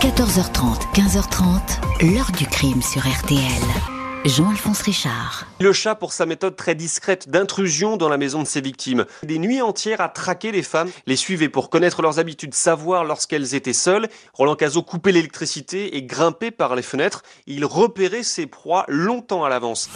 14h30, 15h30, l'heure du crime sur RTL. Jean-Alphonse Richard. Le chat pour sa méthode très discrète d'intrusion dans la maison de ses victimes. Des nuits entières à traquer les femmes, les suivait pour connaître leurs habitudes, savoir lorsqu'elles étaient seules. Roland Cazot coupait l'électricité et grimpait par les fenêtres. Il repérait ses proies longtemps à l'avance.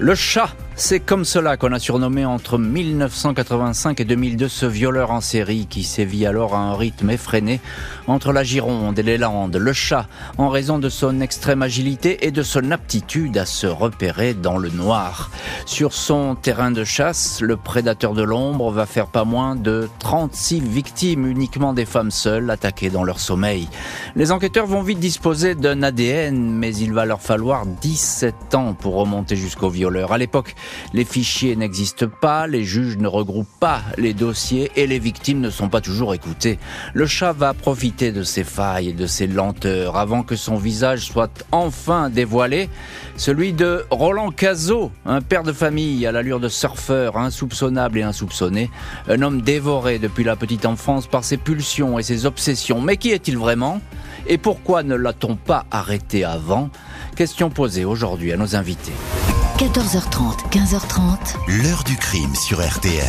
Le chat c'est comme cela qu'on a surnommé entre 1985 et 2002 ce violeur en série qui sévit alors à un rythme effréné entre la Gironde et les Landes. Le chat, en raison de son extrême agilité et de son aptitude à se repérer dans le noir. Sur son terrain de chasse, le prédateur de l'ombre va faire pas moins de 36 victimes, uniquement des femmes seules attaquées dans leur sommeil. Les enquêteurs vont vite disposer d'un ADN, mais il va leur falloir 17 ans pour remonter jusqu'au violeur. À l'époque, les fichiers n'existent pas, les juges ne regroupent pas les dossiers et les victimes ne sont pas toujours écoutées. Le chat va profiter de ses failles et de ses lenteurs avant que son visage soit enfin dévoilé. Celui de Roland Cazot, un père de famille à l'allure de surfeur, insoupçonnable et insoupçonné, un homme dévoré depuis la petite enfance par ses pulsions et ses obsessions. Mais qui est-il vraiment? Et pourquoi ne l'a-t-on pas arrêté avant? Question posée aujourd'hui à nos invités. 14h30, 15h30. L'heure du crime sur RTL.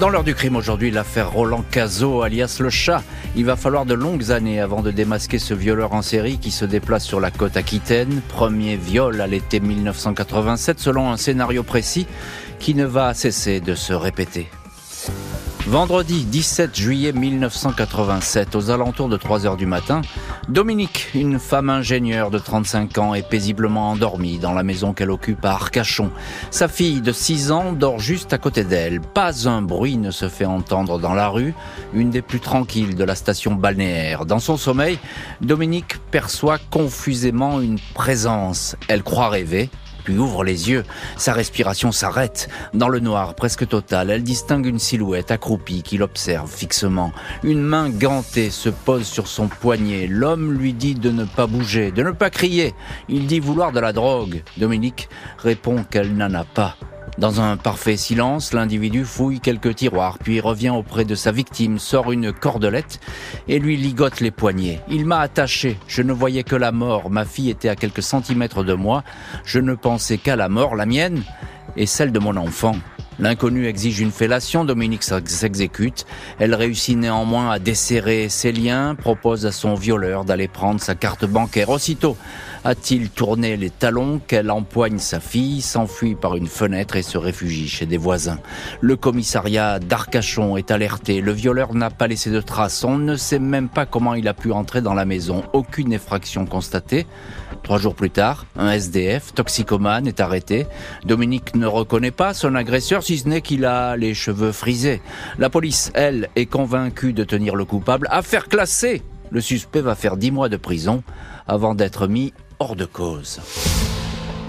Dans l'heure du crime aujourd'hui, l'affaire Roland Cazot, alias le chat. Il va falloir de longues années avant de démasquer ce violeur en série qui se déplace sur la côte aquitaine. Premier viol à l'été 1987 selon un scénario précis qui ne va cesser de se répéter. Vendredi 17 juillet 1987, aux alentours de 3 heures du matin, Dominique, une femme ingénieure de 35 ans, est paisiblement endormie dans la maison qu'elle occupe à Arcachon. Sa fille de 6 ans dort juste à côté d'elle. Pas un bruit ne se fait entendre dans la rue, une des plus tranquilles de la station balnéaire. Dans son sommeil, Dominique perçoit confusément une présence. Elle croit rêver, ouvre les yeux. Sa respiration s'arrête. Dans le noir presque total, elle distingue une silhouette accroupie qui l'observe fixement. Une main gantée se pose sur son poignet. L'homme lui dit de ne pas bouger, de ne pas crier. Il dit vouloir de la drogue. Dominique répond qu'elle n'en a pas. Dans un parfait silence, l'individu fouille quelques tiroirs, puis revient auprès de sa victime, sort une cordelette et lui ligote les poignets. Il m'a attaché, je ne voyais que la mort, ma fille était à quelques centimètres de moi, je ne pensais qu'à la mort, la mienne et celle de mon enfant. L'inconnu exige une fellation, Dominique s'exécute. Elle réussit néanmoins à desserrer ses liens, propose à son violeur d'aller prendre sa carte bancaire. Aussitôt a-t-il tourné les talons qu'elle empoigne sa fille, s'enfuit par une fenêtre et se réfugie chez des voisins. Le commissariat d'Arcachon est alerté. Le violeur n'a pas laissé de traces. On ne sait même pas comment il a pu entrer dans la maison. Aucune effraction constatée. Trois jours plus tard, un SDF, toxicomane, est arrêté. Dominique ne reconnaît pas son agresseur, si ce n'est qu'il a les cheveux frisés. La police, elle, est convaincue de tenir le coupable. Affaire classée Le suspect va faire dix mois de prison avant d'être mis hors de cause.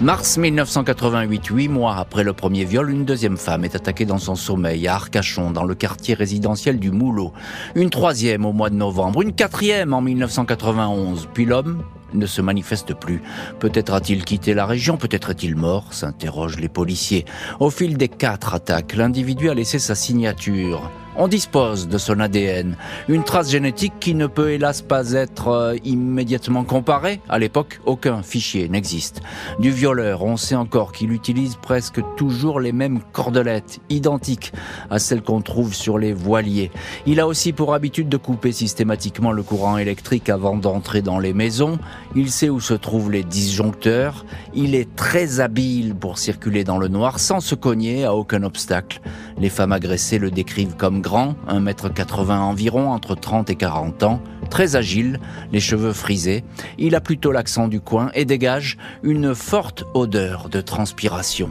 Mars 1988, huit mois après le premier viol, une deuxième femme est attaquée dans son sommeil à Arcachon, dans le quartier résidentiel du Moulot. Une troisième au mois de novembre, une quatrième en 1991. Puis l'homme ne se manifeste plus. Peut-être a-t-il quitté la région, peut-être est-il mort, s'interrogent les policiers. Au fil des quatre attaques, l'individu a laissé sa signature on dispose de son ADN, une trace génétique qui ne peut hélas pas être euh, immédiatement comparée. À l'époque, aucun fichier n'existe. Du violeur, on sait encore qu'il utilise presque toujours les mêmes cordelettes, identiques à celles qu'on trouve sur les voiliers. Il a aussi pour habitude de couper systématiquement le courant électrique avant d'entrer dans les maisons. Il sait où se trouvent les disjoncteurs. Il est très habile pour circuler dans le noir sans se cogner à aucun obstacle. Les femmes agressées le décrivent comme grand, 1m80 environ, entre 30 et 40 ans, très agile, les cheveux frisés. Il a plutôt l'accent du coin et dégage une forte odeur de transpiration.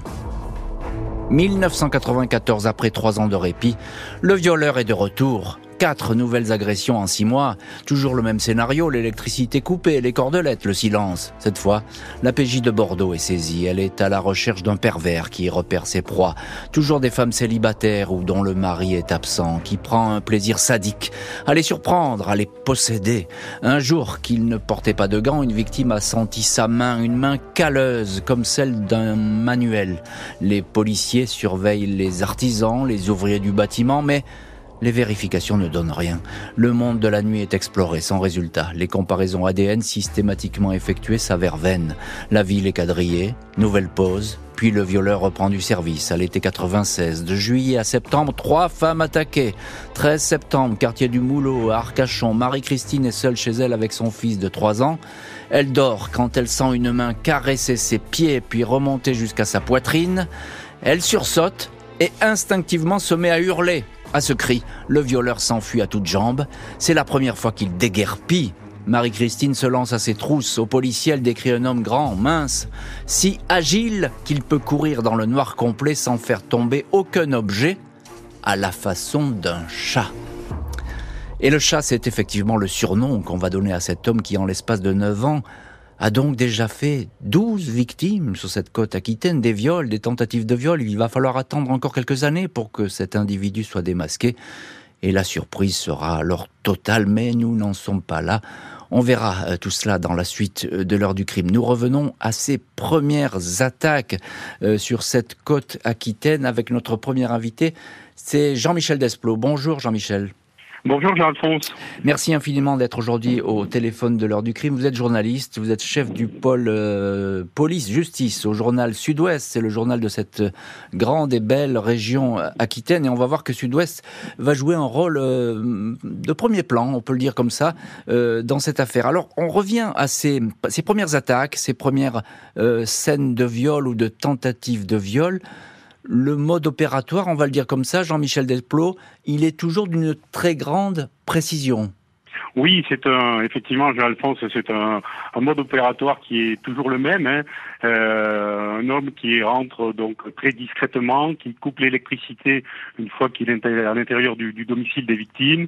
1994, après trois ans de répit, le violeur est de retour. Quatre nouvelles agressions en six mois. Toujours le même scénario, l'électricité coupée, les cordelettes, le silence. Cette fois, la PJ de Bordeaux est saisie. Elle est à la recherche d'un pervers qui repère ses proies. Toujours des femmes célibataires ou dont le mari est absent, qui prend un plaisir sadique à les surprendre, à les posséder. Un jour qu'il ne portait pas de gants, une victime a senti sa main, une main calleuse comme celle d'un manuel. Les policiers surveillent les artisans, les ouvriers du bâtiment, mais Les vérifications ne donnent rien. Le monde de la nuit est exploré sans résultat. Les comparaisons ADN systématiquement effectuées s'avèrent vaines. La ville est quadrillée, nouvelle pause, puis le violeur reprend du service à l'été 96. De juillet à septembre, trois femmes attaquées. 13 septembre, quartier du Moulot, à Arcachon. Marie-Christine est seule chez elle avec son fils de 3 ans. Elle dort quand elle sent une main caresser ses pieds puis remonter jusqu'à sa poitrine. Elle sursaute et instinctivement se met à hurler. À ce cri, le violeur s'enfuit à toutes jambes. C'est la première fois qu'il déguerpit. Marie-Christine se lance à ses trousses. Au policier, elle décrit un homme grand, mince, si agile qu'il peut courir dans le noir complet sans faire tomber aucun objet, à la façon d'un chat. Et le chat, c'est effectivement le surnom qu'on va donner à cet homme qui, en l'espace de 9 ans, a donc déjà fait 12 victimes sur cette côte aquitaine, des viols, des tentatives de viol. Il va falloir attendre encore quelques années pour que cet individu soit démasqué. Et la surprise sera alors totale, mais nous n'en sommes pas là. On verra euh, tout cela dans la suite euh, de l'heure du crime. Nous revenons à ces premières attaques euh, sur cette côte aquitaine avec notre premier invité, c'est Jean-Michel Desplot. Bonjour Jean-Michel. Bonjour Jean-Alphonse. Merci infiniment d'être aujourd'hui au téléphone de l'heure du crime. Vous êtes journaliste, vous êtes chef du pôle euh, police-justice au journal Sud-Ouest. C'est le journal de cette grande et belle région aquitaine. Et on va voir que Sud-Ouest va jouer un rôle euh, de premier plan, on peut le dire comme ça, euh, dans cette affaire. Alors on revient à ces, ces premières attaques, ces premières scènes de viol ou de tentatives de viol le mode opératoire, on va le dire comme ça, Jean-Michel Desplot, il est toujours d'une très grande précision. Oui, c'est un, effectivement, Jean-Alphonse, c'est un, mode opératoire qui est toujours le même. Hein. Euh, un homme qui rentre donc très discrètement, qui coupe l'électricité une fois qu'il est à l'intérieur du, domicile des victimes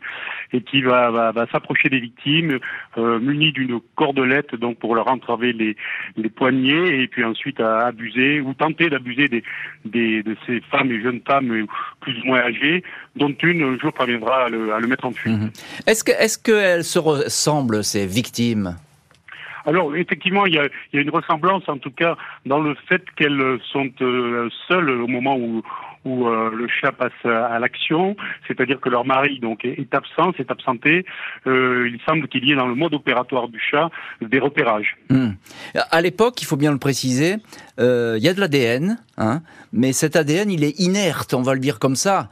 et qui va, va, s'approcher des victimes euh, muni d'une cordelette donc pour leur entraver les, les poignets et puis ensuite à abuser ou tenter d'abuser des, des, de ces femmes et jeunes femmes plus ou moins âgées, dont une un jour parviendra à le, à le mettre en fuite. Mhm. Est-ce que est-ce qu'elles se ressemblent ces victimes? Alors effectivement, il y, a, une ressemblance en tout cas dans le fait qu'elles sont euh, seules au moment où, où euh, le chat passe à l'action, c'est-à-dire que leur mari donc est, absent, s'est absenté. Euh, il semble qu'il y ait dans le mode opératoire du chat des repérages. Hmm. À l'époque, il faut bien le préciser, il y a de l'ADN, hein, mais cet ADN il est inerte, on va le dire comme ça,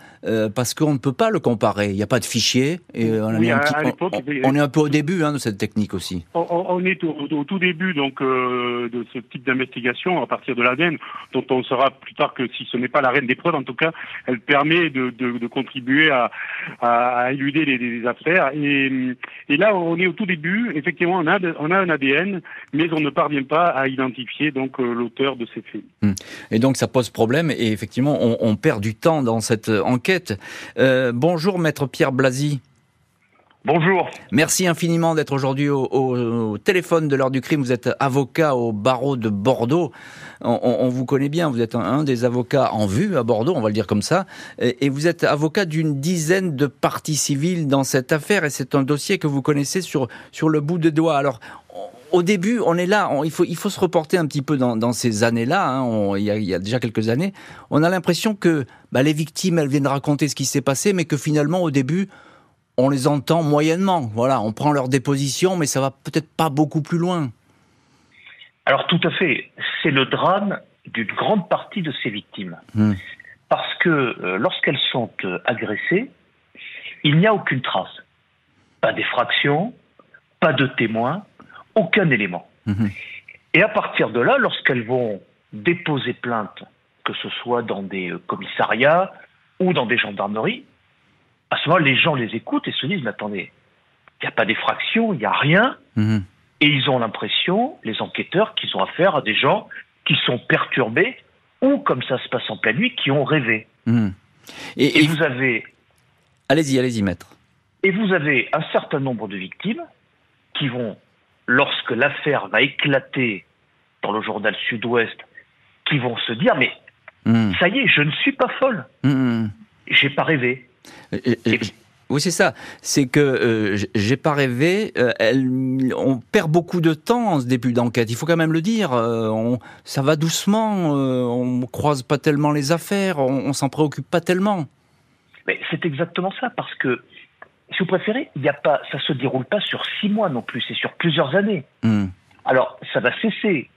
parce qu'on ne peut pas le comparer. Il n'y a pas de fichier. Et on, est, un peu au début hein, de cette technique aussi. On, est au, au, tout début donc de ce type d'investigation à partir de l'ADN, dont on saura plus tard que si ce n'est pas la reine des preuves, en tout cas, elle permet de, de, contribuer à, à, éluder les, affaires. Et, et, là, on est au tout début. Effectivement, on a, on a un ADN, mais on ne parvient pas à identifier donc euh, l'auteur de ces faits. Hmm. Et donc, ça pose problème. Et effectivement, on, on perd du temps dans cette enquête. Euh, bonjour, maître Pierre Blasi. Bonjour. Merci infiniment d'être aujourd'hui au, téléphone de l'heure du crime. Vous êtes avocat au barreau de Bordeaux. On, vous connaît bien, vous êtes un, des avocats en vue à Bordeaux, on va le dire comme ça. Et, vous êtes avocat d'une dizaine de parties civiles dans cette affaire. Et c'est un dossier que vous connaissez sur, sur le bout des doigts. Alors, au début, on est là, il, faut, il faut se reporter un petit peu dans, ces années-là, hein. il, y a, déjà quelques années. On a l'impression que bah, les victimes, elles viennent raconter ce qui s'est passé, mais que finalement, au début, on les entend moyennement. Voilà, on prend leur déposition, mais ça va peut-être pas beaucoup plus loin. Alors tout à fait, c'est le drame d'une grande partie de ces victimes. Hmm. Parce que euh, lorsqu'elles sont euh, agressées, il n'y a aucune trace. Pas d'effraction, pas de témoin, aucun élément. Hmm. Et à partir de là, lorsqu'elles vont déposer plainte, que ce soit dans des euh, commissariats ou dans des gendarmeries, à ce moment, les gens les écoutent et se disent, mais attendez, il n'y a pas d'effraction, il n'y a rien. Mhm. Et ils ont l'impression, les enquêteurs, qu'ils ont affaire à des gens qui sont perturbés ou, comme ça se passe en pleine nuit, qui ont rêvé. Mhm. Et, vous avez... Allez-y, allez-y, maître. Et vous avez un certain nombre de victimes qui vont, lorsque l'affaire va éclater dans le journal Sud-Ouest, qui vont se dire, mais mhm. ça y est, je ne suis pas folle. J'ai pas rêvé oui, c'est ça. C'est que euh, j'ai pas rêvé. Euh, on perd beaucoup de temps en ce début d'enquête. Il faut quand même le dire. Euh, ça va doucement. on croise pas tellement les affaires. On, s'en préoccupe pas tellement. Mais c'est exactement ça, parce que, si vous préférez, il a pas, ça se déroule pas sur six mois non plus, c'est sur plusieurs années. Hmm. Alors, ça va cesser,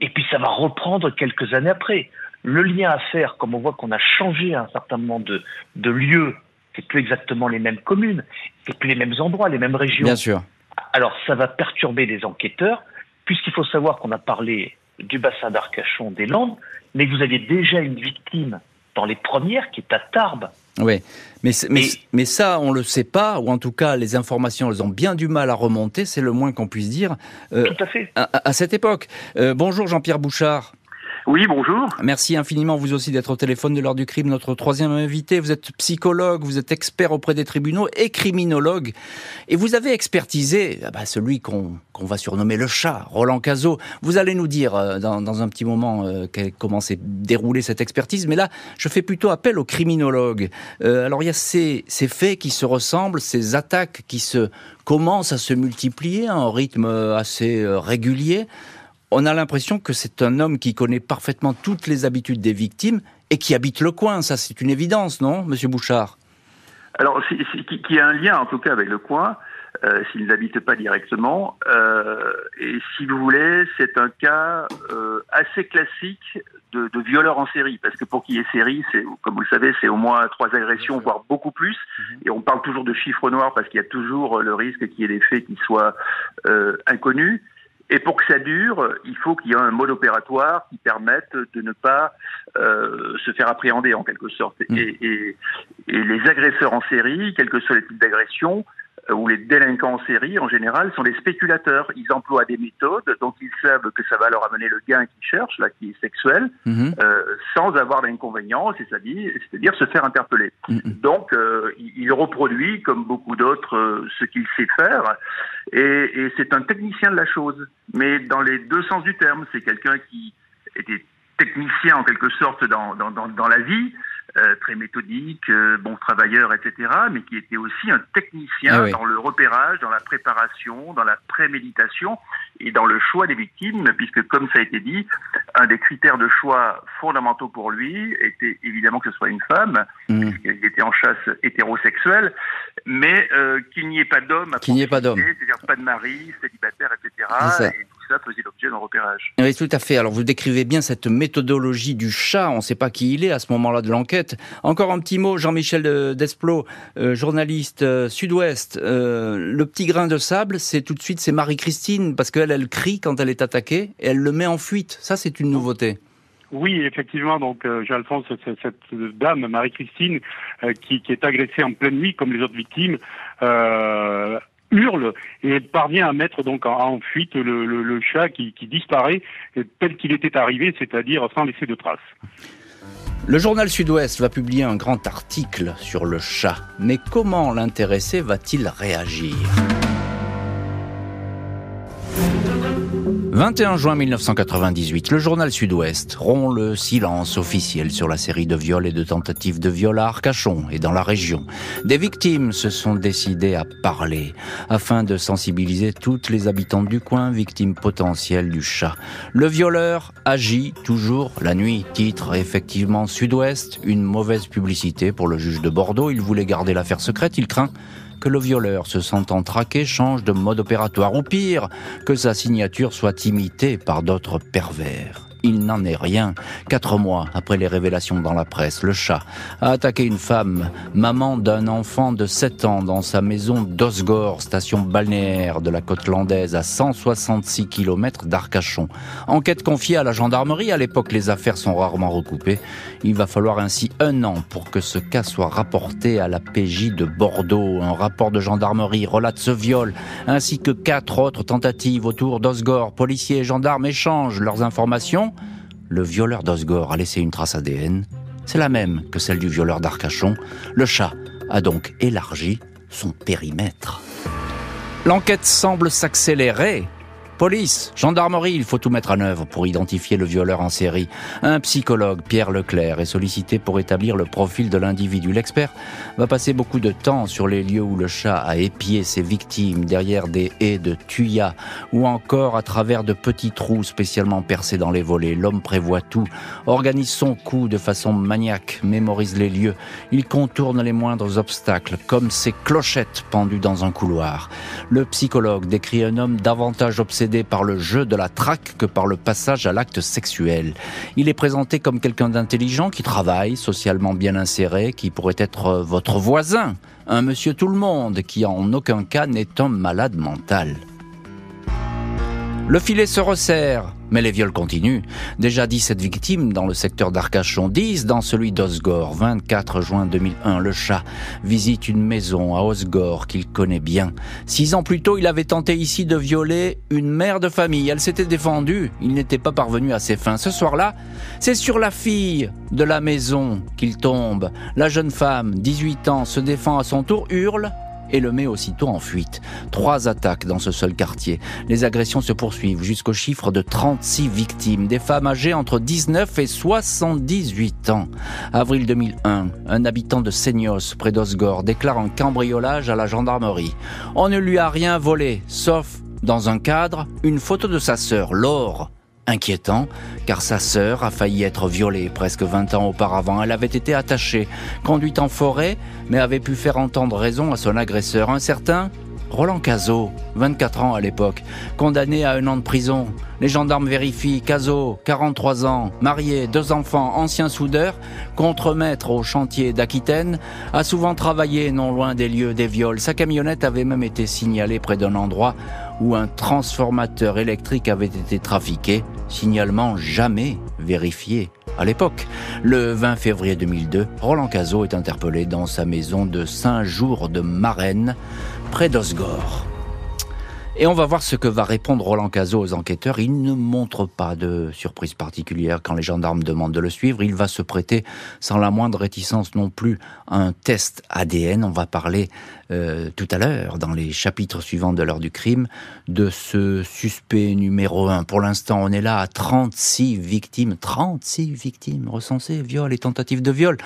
et puis ça va reprendre quelques années après. Le lien à faire, comme on voit qu'on a changé un certain nombre de, de lieux, c'est plus exactement les mêmes communes, c'est plus les mêmes endroits, les mêmes régions. Bien sûr. Alors, ça va perturber les enquêteurs, puisqu'il faut savoir qu'on a parlé du bassin d'Arcachon des Landes, mais vous aviez déjà une victime dans les premières qui est à Tarbes. Oui, mais, mais, mais, ça, on ne le sait pas, ou en tout cas, les informations, elles ont bien du mal à remonter, c'est le moins qu'on puisse dire. Euh, tout à fait. À, cette époque. Euh, bonjour Jean-Pierre Bouchard. Oui, bonjour. Merci infiniment, vous aussi, d'être au téléphone de l'heure du crime, notre troisième invité. Vous êtes psychologue, vous êtes expert auprès des tribunaux et criminologue. Et vous avez expertisé ah bah, celui qu'on va surnommer le chat, Roland Cazot. Vous allez nous dire euh, dans, un petit moment euh, comment s'est déroulée cette expertise. Mais là, je fais plutôt appel aux criminologues. Euh, alors, il y a ces, ces faits qui se ressemblent, ces attaques qui se commencent à se multiplier à un rythme assez régulier on a l'impression que c'est un homme qui connaît parfaitement toutes les habitudes des victimes et qui habite le coin. Ça, c'est une évidence, non, Monsieur Bouchard? Alors, qui, a un lien en tout cas avec le coin, euh, s'il n'habite pas directement. Euh, et si vous voulez, c'est un cas euh, assez classique de, de, violeur en série, parce que pour qu'il y ait série, c'est, comme vous le savez, c'est au moins trois agressions, voire beaucoup plus. Mhm. Et on parle toujours de chiffres noirs parce qu'il y a toujours le risque qu'il y ait des faits qui soient inconnus. Et pour que ça dure, il faut qu'il y ait un mode opératoire qui permette de ne pas euh, se faire appréhender en quelque sorte. Mm. Et, et, et, les agresseurs en série, quel que soit le type d'agression, ou les délinquants en série, en général, sont des spéculateurs. Ils emploient des méthodes dont ils savent que ça va leur amener le gain qu'ils cherchent, là, qui est sexuel, mm-hmm. euh, sans avoir d'inconvénients, c'est-à-dire se faire interpeller. Mm-hmm. Donc, euh, il reproduit, comme beaucoup d'autres, euh, ce qu'il sait faire, et, et c'est un technicien de la chose, mais dans les deux sens du terme. C'est quelqu'un qui était technicien en quelque sorte dans, dans, dans, dans la vie, très méthodique, euh, bon travailleur, etc., mais qui était aussi un technicien ah dans le repérage, dans la préparation, dans la préméditation et dans le choix des victimes, puisque comme ça a été dit, un des critères de choix fondamentaux pour lui était évidemment que ce soit une femme, mmh. puisqu'il était en chasse hétérosexuelle, mais euh, qu'il n'y ait pas d'homme qu'il n'y ait pas d'homme, c'est-à-dire pas de mari, célibataire, etc ça faisait l'objet d'un repérage. Oui, tout à fait. Alors vous décrivez bien cette méthodologie du chat. On ne sait pas qui il est à ce moment-là de l'enquête. Encore un petit mot, Jean-Michel Desplot, euh, journaliste euh, Sud-Ouest. Euh, le petit grain de sable, c'est tout de suite c'est Marie-Christine parce qu'elle, elle crie quand elle est attaquée et elle le met en fuite. Ça, c'est une nouveauté. Oui, effectivement. Donc, euh, Jean-Alphonse, cette, dame, Marie-Christine, qui, qui, est agressée en pleine nuit, comme les autres victimes, euh, hurle et parvient à mettre donc en, fuite le, chat qui, disparaît tel qu'il était arrivé, c'est-à-dire sans laisser de traces. Le journal Sud-Ouest va publier un grand article sur le chat. Mais comment l'intéressé va-t-il réagir? 21 juin 1998, le journal Sud-Ouest rompt le silence officiel sur la série de viols et de tentatives de viol à Arcachon et dans la région. Des victimes se sont décidées à parler afin de sensibiliser toutes les habitantes du coin, victimes potentielles du chat. Le violeur agit toujours la nuit. Titre effectivement Sud-Ouest, une mauvaise publicité pour le juge de Bordeaux. Il voulait garder l'affaire secrète, il craint que le violeur, se sentant traqué, change de mode opératoire, ou pire, que sa signature soit imitée par d'autres pervers il n'en est rien. Quatre mois après les révélations dans la presse, le chat a attaqué une femme, maman d'un enfant de 7 ans, dans sa maison d'Osgore, station balnéaire de la côte landaise, à 166 km d'Arcachon. Enquête confiée à la gendarmerie. À l'époque, les affaires sont rarement recoupées. Il va falloir ainsi un an pour que ce cas soit rapporté à la PJ de Bordeaux. Un rapport de gendarmerie relate ce viol, ainsi que quatre autres tentatives autour d'Osgore. Policiers et gendarmes échangent leurs informations le violeur d'Osgore a laissé une trace ADN. C'est la même que celle du violeur d'Arcachon. Le chat a donc élargi son périmètre. L'enquête semble s'accélérer Police, gendarmerie, il faut tout mettre en œuvre pour identifier le violeur en série. Un psychologue, Pierre Leclerc, est sollicité pour établir le profil de l'individu. L'expert va passer beaucoup de temps sur les lieux où le chat a épié ses victimes, derrière des haies de tuyas ou encore à travers de petits trous spécialement percés dans les volets. L'homme prévoit tout, organise son coup de façon maniaque, mémorise les lieux. Il contourne les moindres obstacles, comme ces clochettes pendues dans un couloir. Le psychologue décrit un homme davantage obsédé par le jeu de la traque que par le passage à l'acte sexuel. Il est présenté comme quelqu'un d'intelligent qui travaille, socialement bien inséré, qui pourrait être votre voisin, un monsieur tout le monde qui en aucun cas n'est un malade mental. Le filet se resserre. Mais les viols continuent. Déjà 17 victimes dans le secteur d'Arcachon, 10 dans celui d'Osgore. 24 juin 2001, le chat visite une maison à Osgore qu'il connaît bien. Six ans plus tôt, il avait tenté ici de violer une mère de famille. Elle s'était défendue. Il n'était pas parvenu à ses fins. Ce soir-là, c'est sur la fille de la maison qu'il tombe. La jeune femme, 18 ans, se défend à son tour, hurle et le met aussitôt en fuite. Trois attaques dans ce seul quartier. Les agressions se poursuivent jusqu'au chiffre de 36 victimes, des femmes âgées entre 19 et 78 ans. Avril 2001, un habitant de Seignos, près d'Osgore, déclare un cambriolage à la gendarmerie. On ne lui a rien volé, sauf, dans un cadre, une photo de sa sœur, Laure, Inquiétant, car sa sœur a failli être violée presque 20 ans auparavant. Elle avait été attachée, conduite en forêt, mais avait pu faire entendre raison à son agresseur, un certain Roland Cazot, 24 ans à l'époque, condamné à un an de prison. Les gendarmes vérifient Cazot, 43 ans, marié, deux enfants, ancien soudeur, contremaître au chantier d'Aquitaine, a souvent travaillé non loin des lieux des viols. Sa camionnette avait même été signalée près d'un endroit où un transformateur électrique avait été trafiqué, signalement jamais vérifié à l'époque. Le 20 février 2002, Roland Cazot est interpellé dans sa maison de Saint-Jour de Marennes, près d'Osgore. Et on va voir ce que va répondre Roland Cazot aux enquêteurs. Il ne montre pas de surprise particulière quand les gendarmes demandent de le suivre. Il va se prêter sans la moindre réticence non plus à un test ADN. On va parler euh, tout à l'heure, dans les chapitres suivants de l'heure du crime, de ce suspect numéro un. Pour l'instant, on est là à 36 victimes, 36 victimes recensées, viol et tentatives de viol,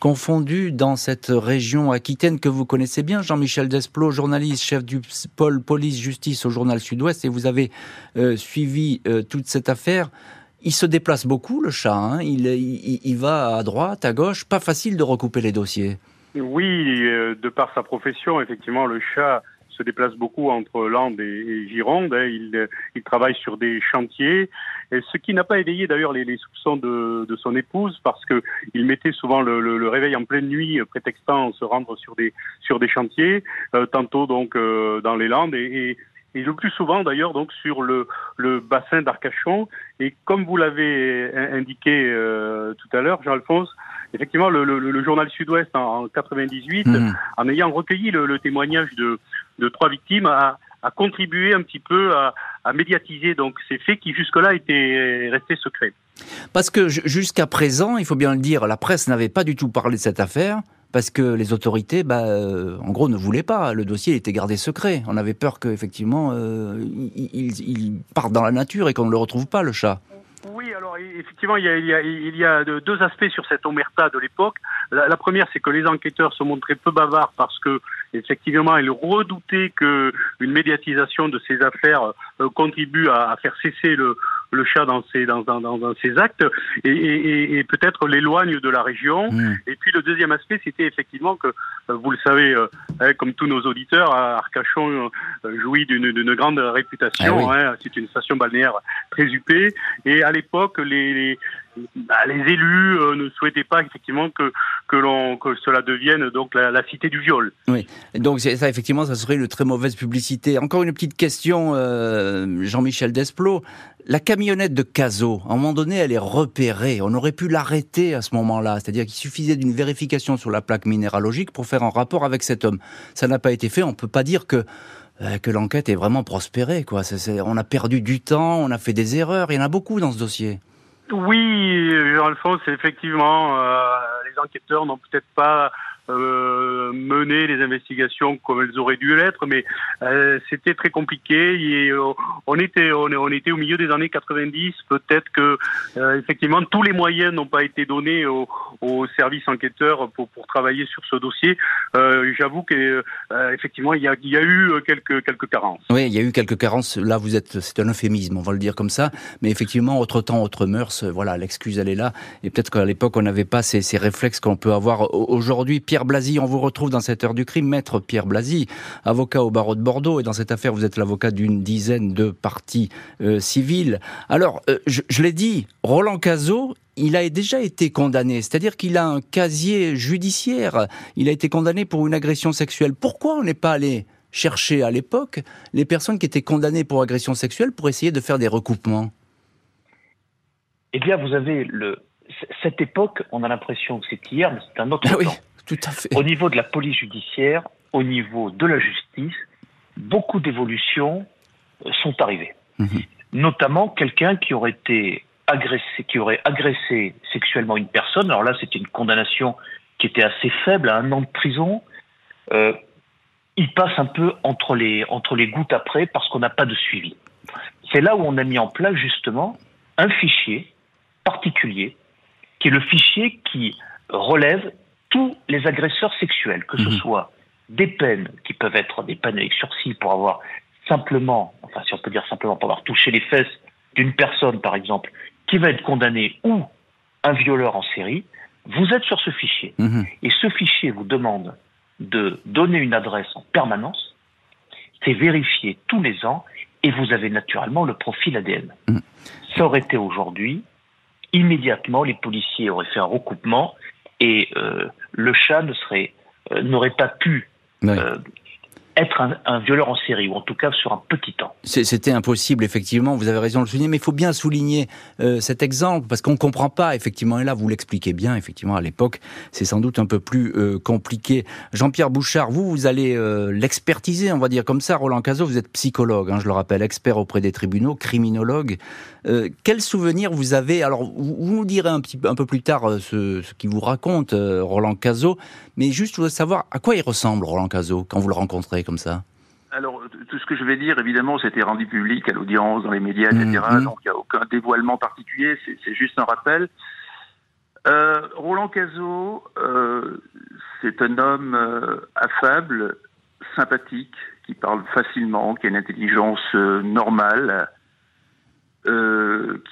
confondues dans cette région aquitaine que vous connaissez bien. Jean-Michel Desplot, journaliste, chef du pôle police-justice au journal Sud-Ouest, et vous avez euh, suivi euh, toute cette affaire. Il se déplace beaucoup, le chat. Hein. il, va à droite, à gauche. Pas facile de recouper les dossiers. Oui, euh, de par sa profession, effectivement, le chat se déplace beaucoup entre Landes et, Gironde. Hein. Il, il, travaille sur des chantiers, ce qui n'a pas éveillé d'ailleurs les, soupçons de, son épouse, parce que il mettait souvent le, réveil en pleine nuit, prétextant se rendre sur des sur des chantiers, tantôt donc dans les Landes et et le plus souvent d'ailleurs donc sur le, le bassin d'Arcachon. Et comme vous l'avez indiqué euh, tout à l'heure, Jean-Alphonse, effectivement, le, le, le journal Sud-Ouest en, en 98, mmh. en ayant recueilli le, témoignage de, de, trois victimes, a, a, contribué un petit peu à, à médiatiser donc ces faits qui jusque-là étaient restés secrets. Parce que jusqu'à présent, il faut bien le dire, la presse n'avait pas du tout parlé de cette affaire parce que les autorités, bah, euh, en gros, ne voulaient pas. Le dossier était gardé secret. On avait peur qu'effectivement, euh, il, parte dans la nature et qu'on ne le retrouve pas, le chat. Oui, alors effectivement, il y a, deux aspects sur cette omerta de l'époque. La, première, c'est que les enquêteurs se montraient peu bavards parce que, effectivement, ils redoutaient que une médiatisation de ces affaires euh, contribue à, faire cesser le, le chat dans ses, dans, dans, dans ses actes et, et, et peut-être l'éloigne de la région. Mmh. Et puis le deuxième aspect, c'était effectivement que, euh, vous le savez, euh, hein, comme tous nos auditeurs, Arcachon euh, jouit d'une grande réputation. Ah oui. hein, C'est une station balnéaire très huppée. Et à l'époque, les, les, bah, les élus euh, ne souhaitaient pas effectivement que que cela devienne donc la, cité du viol. Oui, donc ça effectivement, ça serait une très mauvaise publicité. Encore une petite question, euh, Jean-Michel Desplot. La camionnette de Cazot, à un moment donné, elle est repérée. On aurait pu l'arrêter à ce moment-là, c'est-à-dire qu'il suffisait d'une vérification sur la plaque minéralogique pour faire un rapport avec cet homme. Ça n'a pas été fait. On peut pas dire que euh, que l'enquête est vraiment prospérée. On a perdu du temps, on a fait des erreurs. Il y en a beaucoup dans ce dossier. Oui, Jean-Alphonse, effectivement, euh, les enquêteurs n'ont peut-être pas euh, mené les investigations comme elles auraient dû l'être, mais euh, c'était très compliqué. Et, euh, on était on, était au milieu des années 90. Peut-être que effectivement tous les moyens n'ont pas été donnés aux, services enquêteurs pour, pour travailler sur ce dossier. J'avoue que effectivement il y a, y a eu quelques quelques carences. Oui, il y a eu quelques carences. Là, vous êtes c'est un euphémisme, on va le dire comme ça. Mais effectivement, autre temps, autre mœurs. Voilà, l'excuse elle est là. Et peut-être qu'à l'époque on n'avait pas ces, ces réflexes qu'on peut avoir aujourd'hui. Blasi, on vous retrouve dans cette heure du crime. Maître Pierre Blasi, avocat au barreau de Bordeaux, et dans cette affaire, vous êtes l'avocat d'une dizaine de parties euh, civiles. Alors, euh, je, l'ai dit, Roland Cazot, il a déjà été condamné, c'est-à-dire qu'il a un casier judiciaire. Il a été condamné pour une agression sexuelle. Pourquoi on n'est pas allé chercher à l'époque les personnes qui étaient condamnées pour agression sexuelle pour essayer de faire des recoupements? Eh bien, vous avez le, cette époque, on a l'impression que c'est hier, mais c'est un autre ah temps. Tout à fait. Au niveau de la police judiciaire, au niveau de la justice, beaucoup d'évolutions euh, sont arrivées. Mhm. Notamment quelqu'un qui aurait été agressé, qui aurait agressé sexuellement une personne. Alors là, c'était une condamnation qui était assez faible, à un an de prison. Euh, il passe un peu entre les, entre les gouttes après parce qu'on n'a pas de suivi. C'est là où on a mis en place justement un fichier particulier qui est le fichier qui relève tous les agresseurs sexuels, que ce mhm. soit des peines qui peuvent être des peines avec sursis pour avoir simplement, enfin si on peut dire simplement pour avoir touché les fesses d'une personne par exemple, qui va être condamnée ou un violeur en série, vous êtes sur ce fichier. Mhm. Et ce fichier vous demande de donner une adresse en permanence, c'est vérifié tous les ans, et vous avez naturellement le profil ADN. Mhm. Ça aurait été aujourd'hui, immédiatement, les policiers auraient fait un recoupement et euh, le chat ne serait euh, n'aurait pas pu euh, être un, violeur en série, ou en tout cas sur un petit temps. C'était impossible, effectivement, vous avez raison de le souligner, mais il faut bien souligner euh, cet exemple, parce qu'on ne comprend pas, effectivement, et là, vous l'expliquez bien, effectivement, à l'époque, c'est sans doute un peu plus euh, compliqué. Jean-Pierre Bouchard, vous, vous allez euh, l'expertiser, on va dire comme ça. Roland Cazot, vous êtes psychologue, hein, je le rappelle, expert auprès des tribunaux, criminologue. quel souvenir vous avez Alors, vous, nous direz un, petit, un peu plus tard ce, ce qu'il vous raconte, Roland Cazot, mais juste, je voudrais savoir à quoi il ressemble, Roland Cazot, quand vous le rencontrez comme ça alors, tout ce que je vais dire, évidemment, c'était rendu public à l'audience, dans les médias, etc. Mmh, mmh. Donc, il n'y a aucun dévoilement particulier, c'est juste un rappel. Euh, Roland Cazot, euh, c'est un homme euh, affable, sympathique, qui parle facilement, qui a une intelligence normale,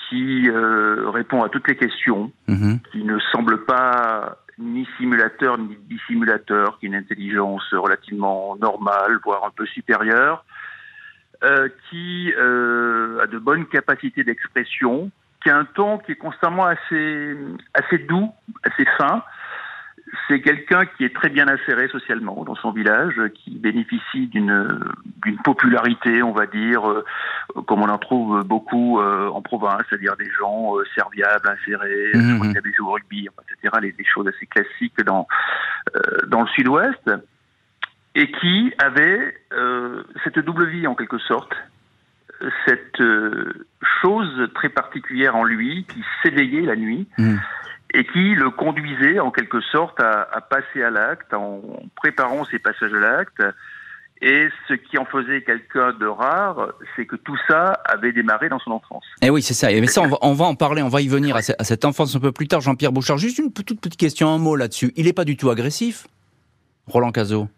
qui répond à toutes les questions, mmh. qui ne semble pas ni simulateur ni dissimulateur, qui est une intelligence relativement normale, voire un peu supérieure, euh, qui euh, a de bonnes capacités d'expression, qui a un ton qui est constamment assez, assez doux, assez fin, c'est quelqu'un qui est très bien inséré socialement dans son village, qui bénéficie d'une popularité, on va dire, euh, comme on en trouve beaucoup euh, en province, c'est-à-dire des gens euh, serviables, insérés, mmh. des joueurs au rugby, etc., les, des choses assez classiques dans dans le Sud-Ouest, et qui avait cette double vie en quelque sorte, cette chose très particulière en lui qui s'éveillait la nuit. Mmh et qui le conduisait en quelque sorte à, passer à l'acte en préparant ses passages à l'acte. Et ce qui en faisait quelqu'un de rare, c'est que tout ça avait démarré dans son enfance. Et eh oui, c'est ça. Mais ça, on va, en parler, on va y venir à, cette enfance un peu plus tard. Jean-Pierre Bouchard, juste une toute petite question, un mot là-dessus. Il n'est pas du tout agressif, Roland Cazot?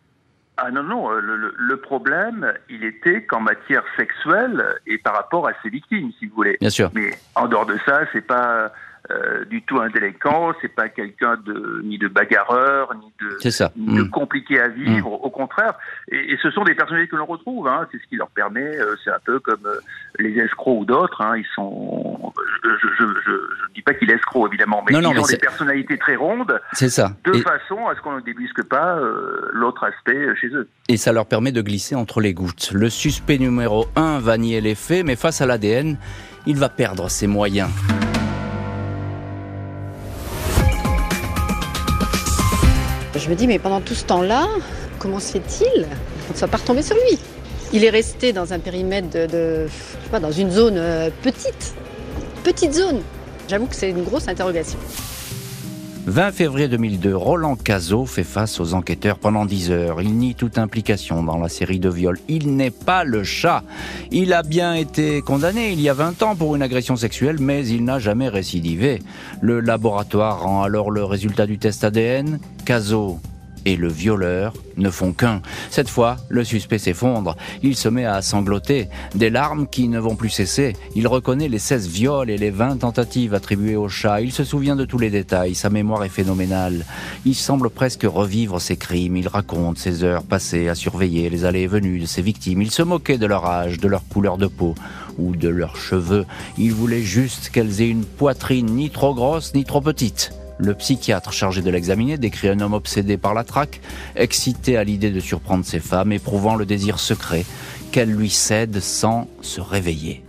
Ah non, non, le, le, problème, il était qu'en matière sexuelle et par rapport à ses victimes, si vous voulez. Bien sûr. Mais en dehors de ça, c'est pas euh, du tout un délinquant, c'est pas quelqu'un de ni de bagarreur, ni de, Ni de mm. compliqué à vivre, mm. au contraire. Et, et, ce sont des personnalités que l'on retrouve, hein, c'est ce qui leur permet, euh, c'est un peu comme euh, les escrocs ou d'autres, hein, ils sont, je, je, je, je dis pas qu'il est escroc évidemment, mais ils ont des personnalités très rondes, c'est ça, de façon à ce qu'on ne débusque pas l'autre aspect chez eux. Et ça leur permet de glisser entre les gouttes. Le suspect numéro 1 va nier les faits, mais face à l'ADN, il va perdre ses moyens. Je me dis, mais pendant tout ce temps-là, comment se fait-il qu'on ne soit pas retombé sur lui? Il est resté dans un périmètre de, je sais pas, dans une zone euh, petite, petite zone. J'avoue que c'est une grosse interrogation. 20 février 2002, Roland Cazot fait face aux enquêteurs pendant 10 heures. Il nie toute implication dans la série de viols. Il n'est pas le chat. Il a bien été condamné il y a 20 ans pour une agression sexuelle, mais il n'a jamais récidivé. Le laboratoire rend alors le résultat du test ADN. Cazot et le violeur ne font qu'un. Cette fois, le suspect s'effondre. Il se met à sangloter. Des larmes qui ne vont plus cesser. Il reconnaît les 16 viols et les 20 tentatives attribuées au chat. Il se souvient de tous les détails. Sa mémoire est phénoménale. Il semble presque revivre ses crimes. Il raconte ses heures passées à surveiller les allées et venues de ses victimes. Il se moquait de leur âge, de leur couleur de peau ou de leurs cheveux. Il voulait juste qu'elles aient une poitrine ni trop grosse ni trop petite. Le psychiatre chargé de l'examiner décrit un homme obsédé par la traque, excité à l'idée de surprendre ses femmes, éprouvant le désir secret qu'elle lui cède sans se réveiller.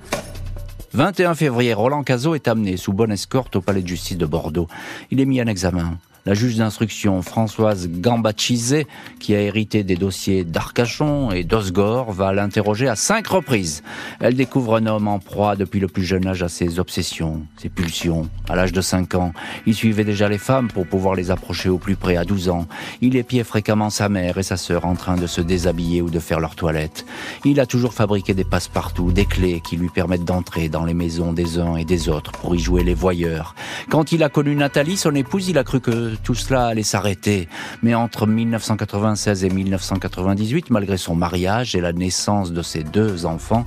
21 février, Roland Cazot est amené sous bonne escorte au palais de justice de Bordeaux. Il est mis en examen. La juge d'instruction Françoise Gambachizé, qui a hérité des dossiers d'Arcachon et d'Osgore, va l'interroger à cinq reprises. Elle découvre un homme en proie depuis le plus jeune âge à ses obsessions, ses pulsions. À l'âge de 5 ans, il suivait déjà les femmes pour pouvoir les approcher au plus près à 12 ans. Il épiait fréquemment sa mère et sa sœur en train de se déshabiller ou de faire leur toilette. Il a toujours fabriqué des passe-partout, des clés qui lui permettent d'entrer dans les maisons des uns et des autres pour y jouer les voyeurs. Quand il a connu Nathalie, son épouse, il a cru que tout cela allait s'arrêter. Mais entre 1996 et 1998, malgré son mariage et la naissance de ses deux enfants,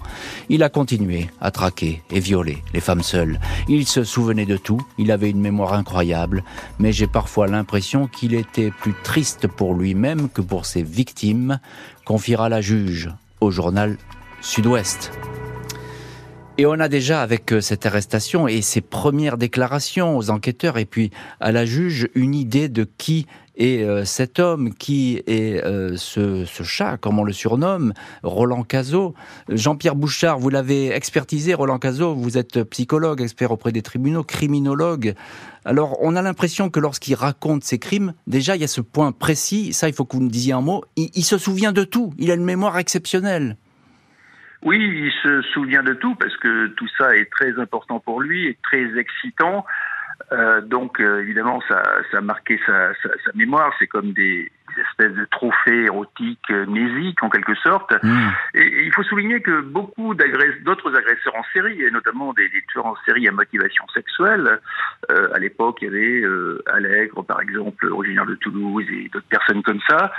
il a continué à traquer et violer les femmes seules. Il se souvenait de tout, il avait une mémoire incroyable, mais j'ai parfois l'impression qu'il était plus triste pour lui-même que pour ses victimes, confiera la juge au journal Sud-Ouest. Et on a déjà, avec euh, cette arrestation et ses premières déclarations aux enquêteurs et puis à la juge, une idée de qui est euh, cet homme, qui est euh, ce, chat, comme on le surnomme, Roland Cazot. Jean-Pierre Bouchard, vous l'avez expertisé, Roland Cazot, vous êtes psychologue, expert auprès des tribunaux, criminologue. Alors, on a l'impression que lorsqu'il raconte ses crimes, déjà, il y a ce point précis, ça, il faut que vous nous disiez un mot, il se souvient de tout, il a une mémoire exceptionnelle. Oui, il se souvient de tout parce que tout ça est très important pour lui et très excitant. Euh, donc euh, évidemment, ça, ça a marqué sa, sa, sa mémoire. C'est comme des, des, espèces de trophées érotiques euh, nésiques en quelque sorte. Mmh. Et, et, il faut souligner que beaucoup d'autres agresseurs en série, et notamment des, des, tueurs en série à motivation sexuelle, euh, à l'époque il y avait euh, Allègre par exemple, originaire de Toulouse et d'autres personnes comme ça,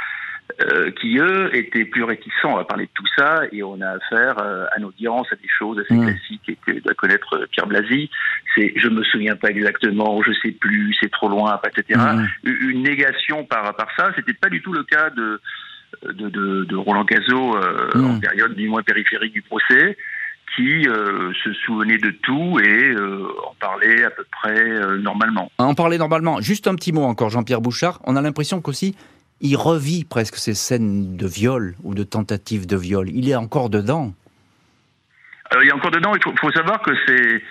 euh, qui eux étaient plus réticents à parler de tout ça et on a affaire euh, à l'audience à des choses assez mmh. classiques et que doit connaître euh, Pierre Blasi. C'est je me souviens pas exactement, je sais plus, c'est trop loin, etc. Mmh. Une négation par par ça, c'était pas du tout le cas de de, de, de Roland Cazot euh, mmh. en période du moins périphérique du procès qui euh, se souvenait de tout et euh, en parlait à peu près euh, normalement. En parlait normalement. Juste un petit mot encore, Jean-Pierre Bouchard. On a l'impression qu'aussi il revit presque ces scènes de viol ou de tentatives de viol. Il est encore dedans. Alors, il est encore dedans. Il faut, faut savoir que c'est,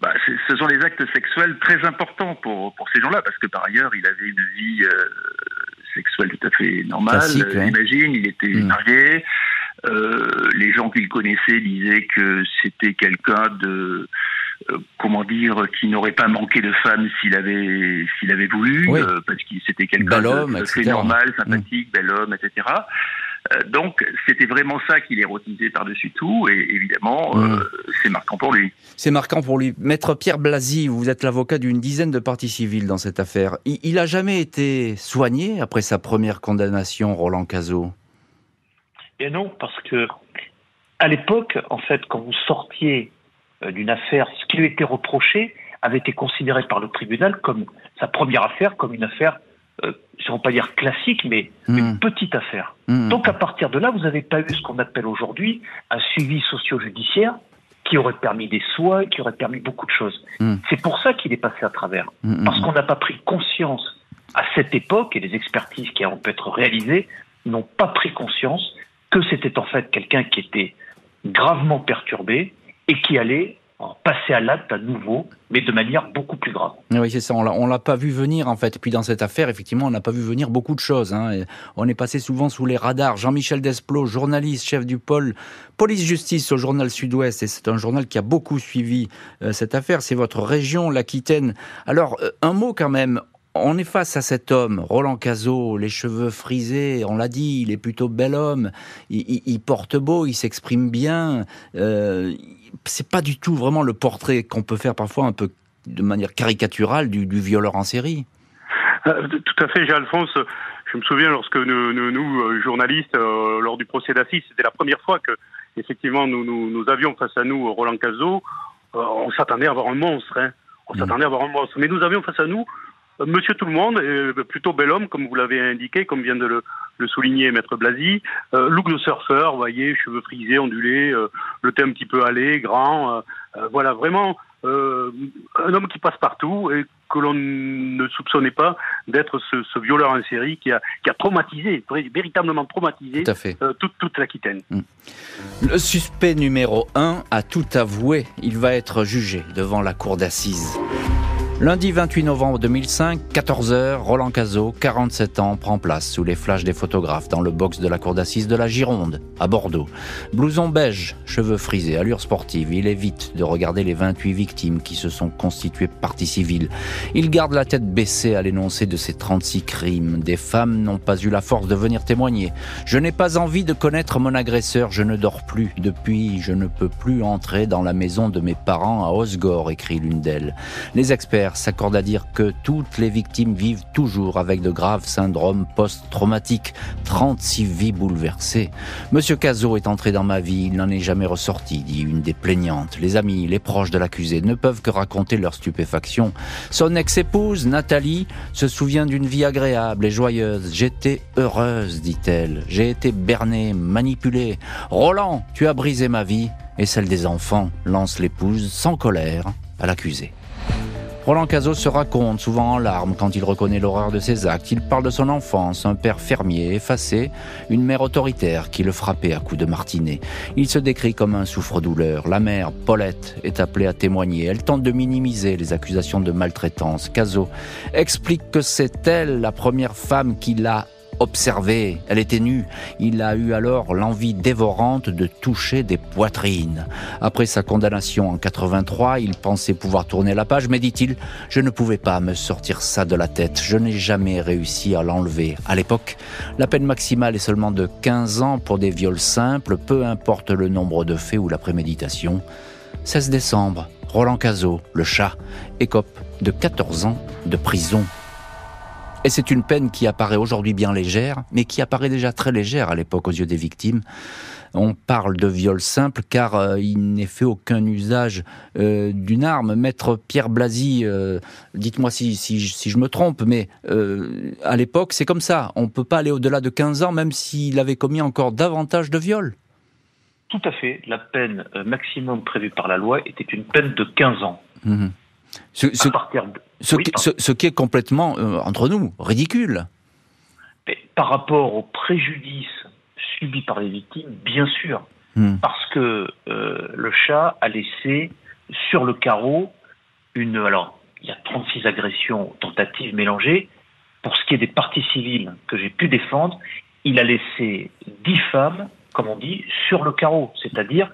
bah, ce sont des actes sexuels très importants pour, pour ces gens-là, parce que par ailleurs, il avait une vie euh, sexuelle tout à fait normale. Hein. J'imagine, il était mmh. marié. Euh, les gens qu'il connaissait disaient que c'était quelqu'un de euh, comment dire, qui n'aurait pas manqué de femmes s'il avait s'il avait voulu, oui. euh, parce qu'il c'était quelqu'un de, de fait normal, sympathique, mmh. bel homme, etc. Euh, donc c'était vraiment ça qu'il érotisait par-dessus tout, et évidemment mmh. c'est marquant pour lui. C'est marquant pour lui. Maître Pierre Blasi, vous êtes l'avocat d'une dizaine de parties civiles dans cette affaire. Il, il a jamais été soigné après sa première condamnation, Roland Cazot? Et non, parce que à l'époque, en fait, quand vous sortiez euh, d'une affaire, ce qui lui était reproché avait été considéré par le tribunal comme sa première affaire, comme une affaire, euh, je ne veux pas dire classique, mais mmh. une petite affaire. Mmh. Donc à partir de là, vous n'avez pas eu ce qu'on appelle aujourd'hui un suivi socio-judiciaire qui aurait permis des soins, qui aurait permis beaucoup de choses. Mmh. C'est pour ça qu'il est passé à travers, parce qu'on n'a pas pris conscience à cette époque, et les expertises qui ont pu être réalisées n'ont pas pris conscience que c'était en fait quelqu'un qui était gravement perturbé, et qui allait passer à l'acte à nouveau, mais de manière beaucoup plus grave. Oui, c'est ça. On l'a pas vu venir en fait. Puis dans cette affaire, effectivement, on n'a pas vu venir beaucoup de choses. Hein. On est passé souvent sous les radars. Jean-Michel Desplot, journaliste, chef du pôle police-justice au journal Sud-Ouest, et c'est un journal qui a beaucoup suivi euh, cette affaire. C'est votre région, l'Aquitaine. Alors, euh, un mot quand même on est face à cet homme, Roland Cazot, les cheveux frisés, on l'a dit, il est plutôt bel homme, il, porte beau, il s'exprime bien. Euh, c'est pas du tout vraiment le portrait qu'on peut faire parfois un peu de manière caricaturale du, violeur en série. Euh, tout à fait, Jean-Alphonse. Je me souviens lorsque nous, nous, euh, journalistes, euh, lors du procès d'assises, c'était la première fois que, effectivement, nous, nous, avions face à nous Roland Cazot. on s'attendait à avoir un monstre. Hein. On mm. s'attendait à avoir un monstre. Mais nous avions face à nous Monsieur Tout le Monde, plutôt bel homme, comme vous l'avez indiqué, comme vient de le, souligner Maître Blasi. look de surfeur, vous voyez, cheveux frisés, ondulés, le teint un petit peu allé, grand. voilà, vraiment euh, un homme qui passe partout et que l'on ne soupçonnait pas d'être ce, violeur en série qui a, qui a traumatisé, véritablement traumatisé euh, toute, toute l'Aquitaine. Hmm. Le suspect numéro 1 a tout avoué. Il va être jugé devant la cour d'assises. Lundi 28 novembre 2005, 14h, Roland Cazot, 47 ans, prend place sous les flashs des photographes dans le box de la cour d'assises de la Gironde, à Bordeaux. Blouson beige, cheveux frisés, allure sportive, il évite de regarder les 28 victimes qui se sont constituées partie civile. Il garde la tête baissée à l'énoncé de ces 36 crimes. Des femmes n'ont pas eu la force de venir témoigner. Je n'ai pas envie de connaître mon agresseur, je ne dors plus. Depuis, je ne peux plus entrer dans la maison de mes parents à Osgore, écrit l'une d'elles. Les experts s'accorde à dire que toutes les victimes vivent toujours avec de graves syndromes post-traumatiques. 36 vies bouleversées. Monsieur Cazot est entré dans ma vie, il n'en est jamais ressorti, dit une des plaignantes. Les amis, les proches de l'accusé ne peuvent que raconter leur stupéfaction. Son ex-épouse, Nathalie, se souvient d'une vie agréable et joyeuse. J'étais heureuse, dit-elle. J'ai été bernée, manipulée. Roland, tu as brisé ma vie et celle des enfants, lance l'épouse sans colère à l'accusé. Roland Cazot se raconte, souvent en larmes, quand il reconnaît l'horreur de ses actes. Il parle de son enfance, un père fermier, effacé, une mère autoritaire qui le frappait à coups de martinet. Il se décrit comme un souffre-douleur. La mère, Paulette, est appelée à témoigner. Elle tente de minimiser les accusations de maltraitance. Cazot explique que c'est elle, la première femme qui l'a observé, elle était nue. Il a eu alors l'envie dévorante de toucher des poitrines. Après sa condamnation en 83, il pensait pouvoir tourner la page, mais dit-il, je ne pouvais pas me sortir ça de la tête. Je n'ai jamais réussi à l'enlever. À l'époque, la peine maximale est seulement de 15 ans pour des viols simples, peu importe le nombre de faits ou la préméditation. 16 décembre, Roland Cazot, le chat, écope de 14 ans de prison et c'est une peine qui apparaît aujourd'hui bien légère, mais qui apparaît déjà très légère à l'époque aux yeux des victimes. On parle de viol simple car euh, il n'est fait aucun usage euh, d'une arme. Maître Pierre Blasi, euh, dites-moi si, si, je me trompe, mais à l'époque c'est comme ça. On ne peut pas aller au-delà de 15 ans même s'il avait commis encore davantage de viols. Tout à fait. La peine maximum prévue par la loi était une peine de 15 ans. Mmh. Ce, qui, est complètement, euh, entre nous, ridicule. par rapport au préjudice subi par les victimes, bien sûr. Hmm. Parce que euh, le chat a laissé sur le carreau une. Alors, il y a 36 agressions tentatives mélangées. Pour ce qui est des parties civiles que j'ai pu défendre, il a laissé 10 femmes, comme on dit, sur le carreau. C'est-à-dire,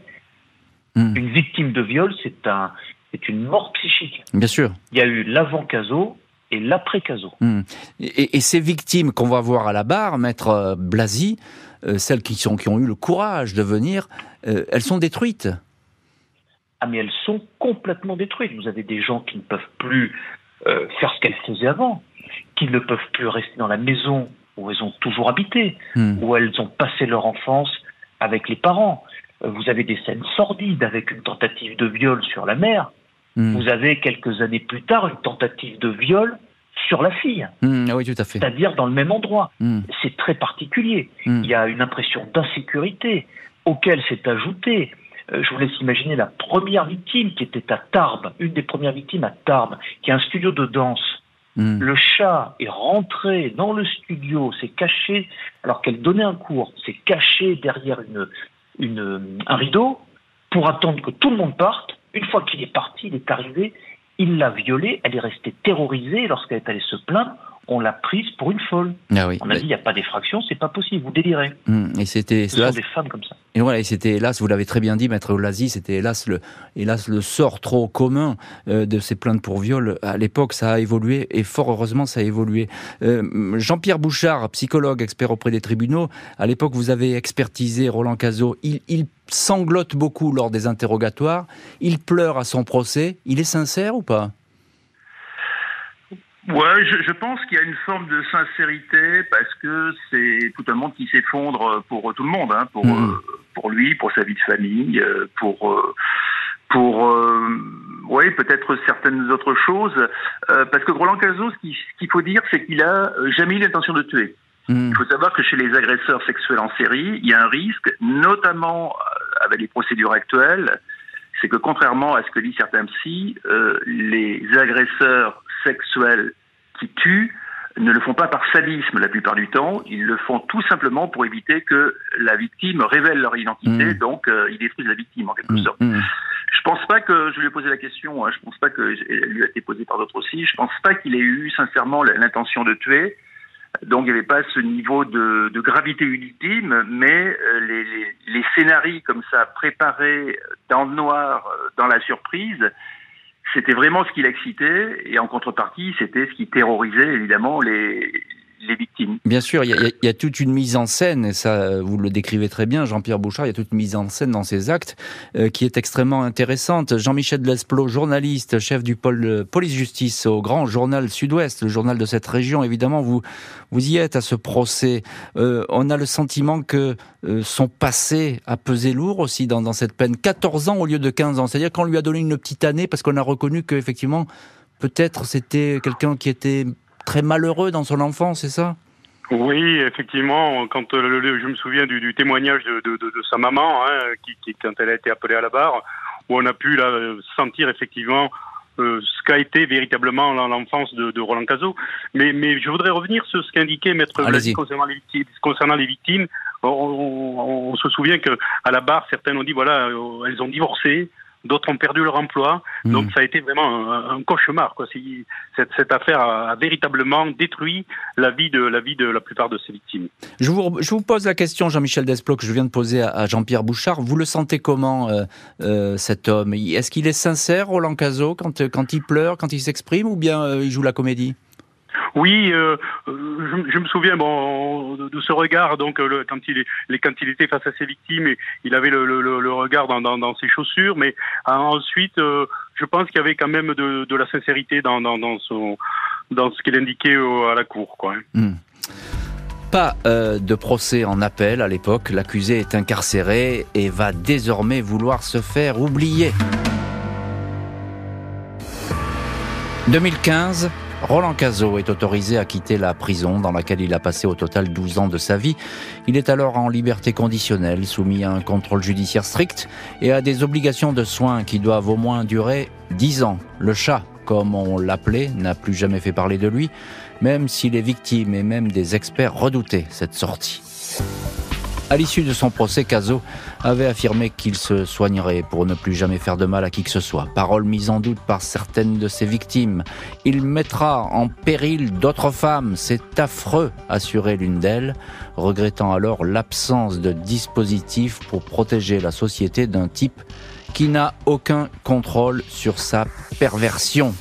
hmm. une victime de viol, c'est un, c'est une mort psychique. Bien sûr. Il y a eu l'avant-caso et l'après-caso. Hmm. Et, ces victimes qu'on va voir à la barre, maître euh, Blasi, euh, celles qui, sont, qui ont eu le courage de venir, euh, elles sont détruites. Ah mais elles sont complètement détruites. Vous avez des gens qui ne peuvent plus faire ce qu'elles faisaient avant, qui ne peuvent plus rester dans la maison où elles ont toujours habité, hmm. où elles ont passé leur enfance avec les parents. Vous avez des scènes sordides avec une tentative de viol sur la mère. Hmm. Vous avez quelques années plus tard une tentative de viol sur la fille. Hmm, oui, tout à fait. C'est-à-dire dans le même endroit. Hmm. C'est très particulier. Il y a une impression d'insécurité auquel s'est ajoutée euh, je vous laisse imaginer la première victime qui était à Tarbes, une des premières victimes à Tarbes, qui a un studio de danse. Le chat est rentré dans le studio, s'est caché, alors qu'elle donnait un cours, s'est caché derrière une, une, un rideau pour attendre que tout le monde parte une fois qu'il est parti, il est arrivé, il l'a violée, elle est restée terrorisée lorsqu'elle est allée se plaindre. On l'a prise pour une folle. Ah oui. On a dit, il n'y a pas d'effraction, c'est pas possible, vous délirez. Hum, et c'était. Ce sont des femmes comme ça. Et voilà, et c'était hélas, vous l'avez très bien dit, Maître Olazi, c'était hélas le, hélas le sort trop commun euh, de ces plaintes pour viol. À l'époque, ça a évolué, et fort heureusement, ça a évolué. Euh, Jean-Pierre Bouchard, psychologue, expert auprès des tribunaux, à l'époque, vous avez expertisé Roland Cazot. Il, il sanglote beaucoup lors des interrogatoires, il pleure à son procès. Il est sincère ou pas? Ouais, je, je pense qu'il y a une forme de sincérité parce que c'est tout un monde qui s'effondre pour tout le monde, hein, pour mmh. euh, pour lui, pour sa vie de famille, euh, pour euh, pour oui peut-être certaines autres choses, parce que Roland Cazot, ce qu'il faut dire, c'est qu'il a jamais eu l'intention de tuer. Mmh. Il faut savoir que chez les agresseurs sexuels en série, il y a un risque, notamment avec les procédures actuelles, c'est que contrairement à ce que disent certains psy, euh, les agresseurs sexuels qui tuent ne le font pas par sadisme la plupart du temps, ils le font tout simplement pour éviter que la victime révèle leur identité, mmh. donc euh, ils détruisent la victime en quelque mmh. sorte. Mmh. Je pense pas que, je lui ai posé la question, hein, je pense pas que, elle lui a été posée par d'autres aussi, je pense pas qu'il ait eu sincèrement l'intention de tuer, donc il n'y avait pas ce niveau de, de gravité ultime, mais euh, les, les, les, scénarios comme ça préparés dans le noir, euh, dans la surprise, c'était vraiment ce qui l'excitait, et en contrepartie, c'était ce qui terrorisait évidemment les, les victimes. Bien sûr, il y, a, toute une mise en scène, et ça, vous le décrivez très bien, Jean-Pierre Bouchard, il y a toute une mise en scène dans ces actes euh, qui est extrêmement intéressante. Jean-Michel Lesplot, journaliste, chef du pôle police-justice au grand journal Sud-Ouest, le journal de cette région, évidemment, vous, vous y êtes à ce procès. Euh, on a le sentiment que euh, son passé a pesé lourd aussi dans, dans cette peine. 14 ans au lieu de 15 ans, c'est-à-dire qu'on lui a donné une petite année parce qu'on a reconnu qu'effectivement, peut-être c'était quelqu'un qui était très malheureux dans son enfance, c'est ça? Oui, effectivement, quand euh, je me souviens du, témoignage de, sa maman, hein, qui, quand elle a été appelée à la barre, où on a pu sentir effectivement euh, ce qu'a été véritablement l'enfance de, Roland Cazot. Mais, mais je voudrais revenir sur ce qu'indiquait Maître concernant les victimes. Concernant les victimes, on, se souvient que à la barre, certains ont dit voilà, euh, elles ont divorcé, d'autres ont perdu leur emploi. Hmm. Donc ça a été vraiment un, cauchemar. Quoi. Cette, cette, affaire a, véritablement détruit la vie, de, la vie de la plupart de ces victimes. Je vous, je vous pose la question, Jean-Michel Desplos, que je viens de poser à, Jean-Pierre Bouchard. Vous le sentez comment, euh, euh, cet homme? Est-ce qu'il est sincère, Roland Cazot, quand, quand il pleure, quand il s'exprime, ou bien euh, il joue la comédie? Oui, euh, je, je, me souviens de, ce regard donc le, quand il était face à ses victimes, et il avait le, regard dans, ses chaussures, mais euh, ensuite euh, je pense qu'il y avait quand même de, la sincérité dans, ce qu'il indiquait à la cour, quoi. Hmm. Pas de procès en appel à l'époque. L'accusé est incarcéré et va désormais vouloir se faire oublier. 2015, Roland Cazot est autorisé à quitter la prison dans laquelle il a passé au total 12 ans de sa vie. Il est alors en liberté conditionnelle, soumis à un contrôle judiciaire strict et à des obligations de soins qui doivent au moins durer 10 ans. Le chat, comme on l'appelait, n'a plus jamais fait parler de lui, même si les victimes et même des experts redoutaient cette sortie. À l'issue de son procès, Cazot avait affirmé qu'il se soignerait pour ne plus jamais faire de mal à qui que ce soit. Parole mise en doute par certaines de ses victimes. Il mettra en péril d'autres femmes. C'est affreux, assurait l'une d'elles, regrettant alors l'absence de dispositif pour protéger la société d'un type qui n'a aucun contrôle sur sa perversion.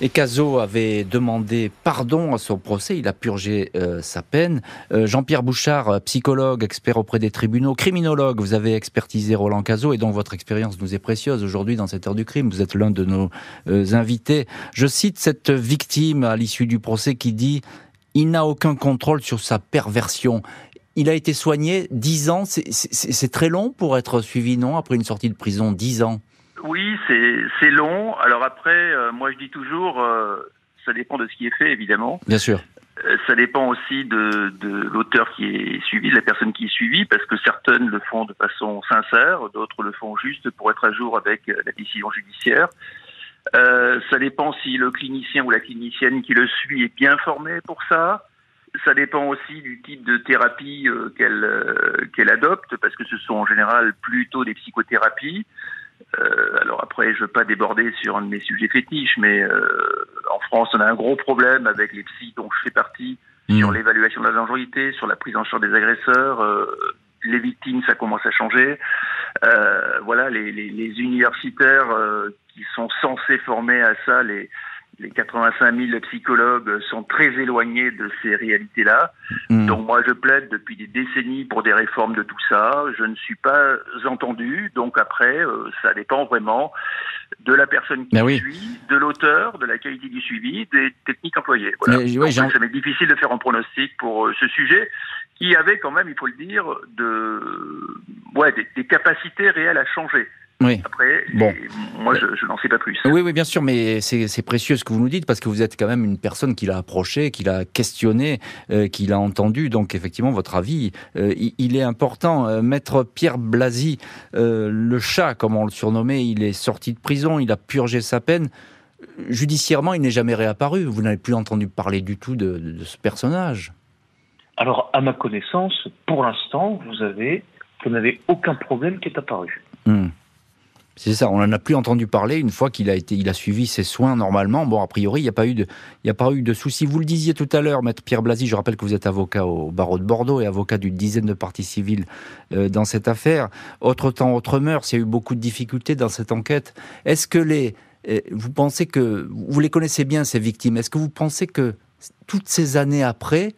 Et Cazot avait demandé pardon à son procès, il a purgé euh, sa peine. Euh, Jean-Pierre Bouchard, euh, psychologue, expert auprès des tribunaux, criminologue, vous avez expertisé Roland Cazot et dont votre expérience nous est précieuse aujourd'hui dans cette heure du crime. Vous êtes l'un de nos invités. Je cite cette victime à l'issue du procès qui dit il n'a aucun contrôle sur sa perversion. Il a été soigné dix ans. C'est très long pour être suivi, non? Après une sortie de prison, dix ans. Oui, c'est long. Alors après, euh, moi je dis toujours, euh, ça dépend de ce qui est fait, évidemment. Bien sûr. Euh, ça dépend aussi de, de l'auteur qui est suivi, de la personne qui est suivie, parce que certaines le font de façon sincère, d'autres le font juste pour être à jour avec la décision judiciaire. Ça dépend si le clinicien ou la clinicienne qui le suit est bien formé pour ça. Ça dépend aussi du type de thérapie qu'elle qu'elle adopte, parce que ce sont en général plutôt des psychothérapies. Euh, alors après, je veux pas déborder sur un de mes sujets fétiches, mais euh, en France, on a un gros problème avec les psys dont je fais partie mmh. sur l'évaluation de la dangerosité, sur la prise en charge des agresseurs. les victimes, ça commence à changer. voilà, les, les, les universitaires qui sont censés former à ça les les 85 000 psychologues sont très éloignés de ces réalités-là. Hmm. Donc moi, je plaide depuis des décennies pour des réformes de tout ça. Je ne suis pas entendu. Donc après, euh, ça dépend vraiment de la personne qui suit, de l'auteur, de la qualité du suivi, des techniques employées. Voilà. Mais, ça m'est difficile de faire un pronostic pour euh, ce sujet qui avait quand même, il faut le dire, de, ouais, des capacités réelles à changer. Oui. Après, bon. moi, je, n'en sais pas plus. Oui, oui, bien sûr, mais c'est précieux ce que vous nous dites parce que vous êtes quand même une personne qui l'a approché, qui l'a questionné, euh, qui l'a entendu. Donc, effectivement, votre avis, euh, il, est important. Euh, Maître Pierre Blasi, le chat, comme on le surnommait, il est sorti de prison, il a purgé sa peine. Judiciairement, il n'est jamais réapparu. Vous n'avez plus entendu parler du tout de, ce personnage. Alors, à ma connaissance, pour l'instant, vous avez, vous n'avez aucun problème qui est apparu. Hmm. C'est ça, on n'en a plus entendu parler une fois qu'il a été, a suivi ses soins normalement. Bon, a priori, il n'y a pas eu de, il a pas eu de soucis. Vous le disiez tout à l'heure, maître Pierre Blasi. Je rappelle que vous êtes avocat au barreau de Bordeaux et avocat d'une dizaine de parties civiles euh, dans cette affaire. Autre temps, autre mœurs. Il y a eu beaucoup de difficultés dans cette enquête. Est-ce que les, euh, vous pensez que vous les connaissez bien ces victimes? Est-ce que vous pensez que toutes ces années après,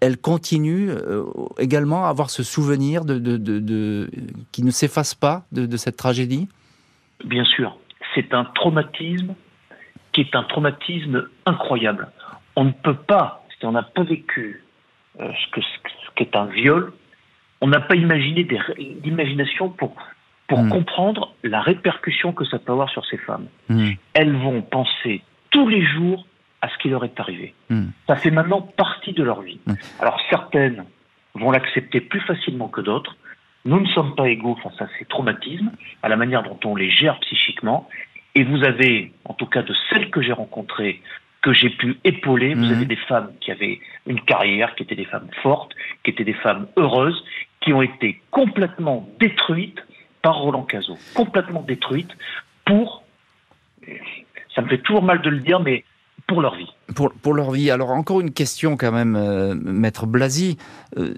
elles continuent euh, également à avoir ce souvenir de, de, de qui ne s'efface pas de cette tragédie? Bien sûr, c'est un traumatisme qui est un traumatisme incroyable. On ne peut pas, si on n'a pas vécu euh, ce que ce qu'est un viol, on n'a pas imaginé d'imagination pour pour hmm. comprendre la répercussion que ça peut avoir sur ces femmes. Hmm. Elles vont penser tous les jours à ce qui leur est arrivé. Hmm. Ça fait maintenant partie de leur vie. Alors certaines vont l'accepter plus facilement que d'autres, nous ne sommes pas égaux face à ces traumatismes, à la manière dont on les gère psychiquement. Et vous avez, en tout cas de celles que j'ai rencontrées, que j'ai pu épauler, vous mhm. avez des femmes qui avaient une carrière, qui étaient des femmes fortes, qui étaient des femmes heureuses, qui ont été complètement détruites par Roland Cazot. Complètement détruites pour, ça me fait toujours mal de le dire, mais pour leur vie. Pour, pour, leur vie. Alors encore une question quand même, euh, Maître Blasi. Euh,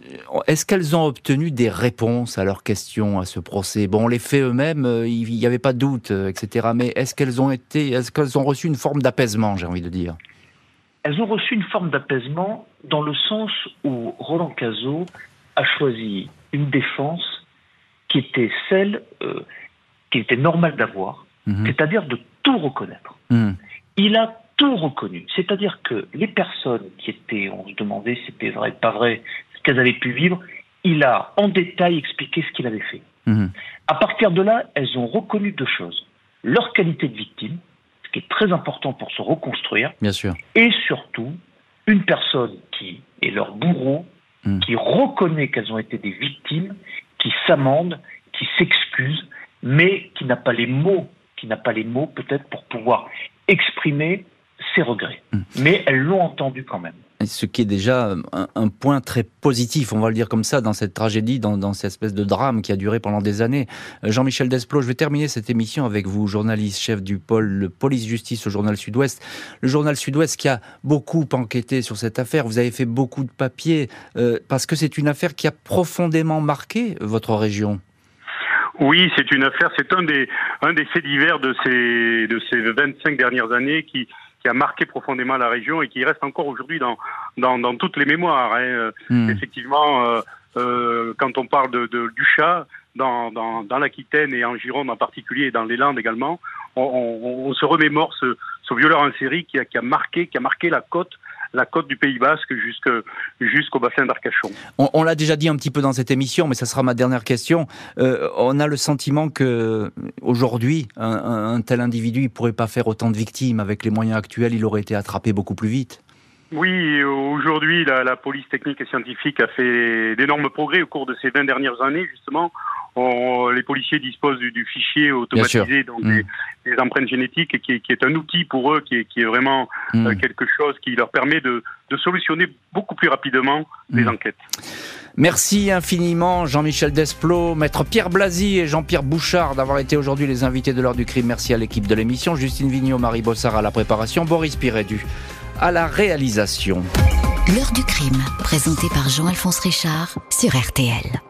est-ce qu'elles ont obtenu des réponses à leurs questions à ce procès? Bon, on les fait eux-mêmes, euh, il n'y avait pas de doute, etc. Mais est-ce qu'elles ont été, est-ce qu'elles ont reçu une forme d'apaisement, j'ai envie de dire? Elles ont reçu une forme d'apaisement dans le sens où Roland Cazot a choisi une défense qui était celle qui était normale d'avoir, mhm. c'est-à-dire de tout reconnaître. Mhm. Il a tout reconnu. C'est-à-dire que les personnes qui étaient, on se demandait si c'était vrai, pas vrai, ce qu'elles avaient pu vivre, il a en détail expliqué ce qu'il avait fait. Mhm. À partir de là, elles ont reconnu deux choses. Leur qualité de victime, ce qui est très important pour se reconstruire. Bien sûr. Et surtout, une personne qui est leur bourreau, mhm. qui reconnaît qu'elles ont été des victimes, qui s'amende, qui s'excuse, mais qui n'a pas les mots, qui n'a pas les mots peut-être pour pouvoir exprimer ses regrets. Hmm. Mais elles l'ont entendu quand même. Ce qui est déjà un, point très positif, on va le dire comme ça, dans cette tragédie, dans, cette espèce de drame qui a duré pendant des années. Euh, Jean-Michel Desplot, je vais terminer cette émission avec vous, journaliste chef du pôle police-justice au journal Sud-Ouest. Le journal Sud-Ouest qui a beaucoup enquêté sur cette affaire, vous avez fait beaucoup de papiers, euh, parce que c'est une affaire qui a profondément marqué votre région. Oui, c'est une affaire, c'est un des, un des faits divers de ces, de ces 25 dernières années qui, qui a marqué profondément la région et qui reste encore aujourd'hui dans, dans, dans, toutes les mémoires. Hein. Hmm. Effectivement, euh, euh, quand on parle de, de du chat, dans, dans, dans l'Aquitaine et en Gironde en particulier et dans les Landes également, on, on, on se remémore ce, ce violeur en série qui a, qui a marqué, qui a marqué la côte la côte du Pays Basque jusqu'au bassin d'Arcachon. On, l'a déjà dit un petit peu dans cette émission, mais ça sera ma dernière question. Euh, on a le sentiment que aujourd'hui, un, tel individu, il pourrait pas faire autant de victimes avec les moyens actuels. Il aurait été attrapé beaucoup plus vite. Oui, aujourd'hui, la, la, police technique et scientifique a fait d'énormes progrès au cours de ces 20 dernières années, justement. les policiers disposent du, fichier automatisé, donc mm. des, empreintes génétiques, qui, qui, est un outil pour eux, qui est, qui est vraiment mm. euh, quelque chose qui leur permet de, de solutionner beaucoup plus rapidement les mm. enquêtes. Merci infiniment Jean-Michel Desplot, maître Pierre Blasi et Jean-Pierre Bouchard d'avoir été aujourd'hui les invités de l'heure du crime. Merci à l'équipe de l'émission, Justine Vignot, Marie Bossard à la préparation, Boris Pirédu à la réalisation. L'heure du crime, présenté par Jean-Alphonse Richard sur RTL.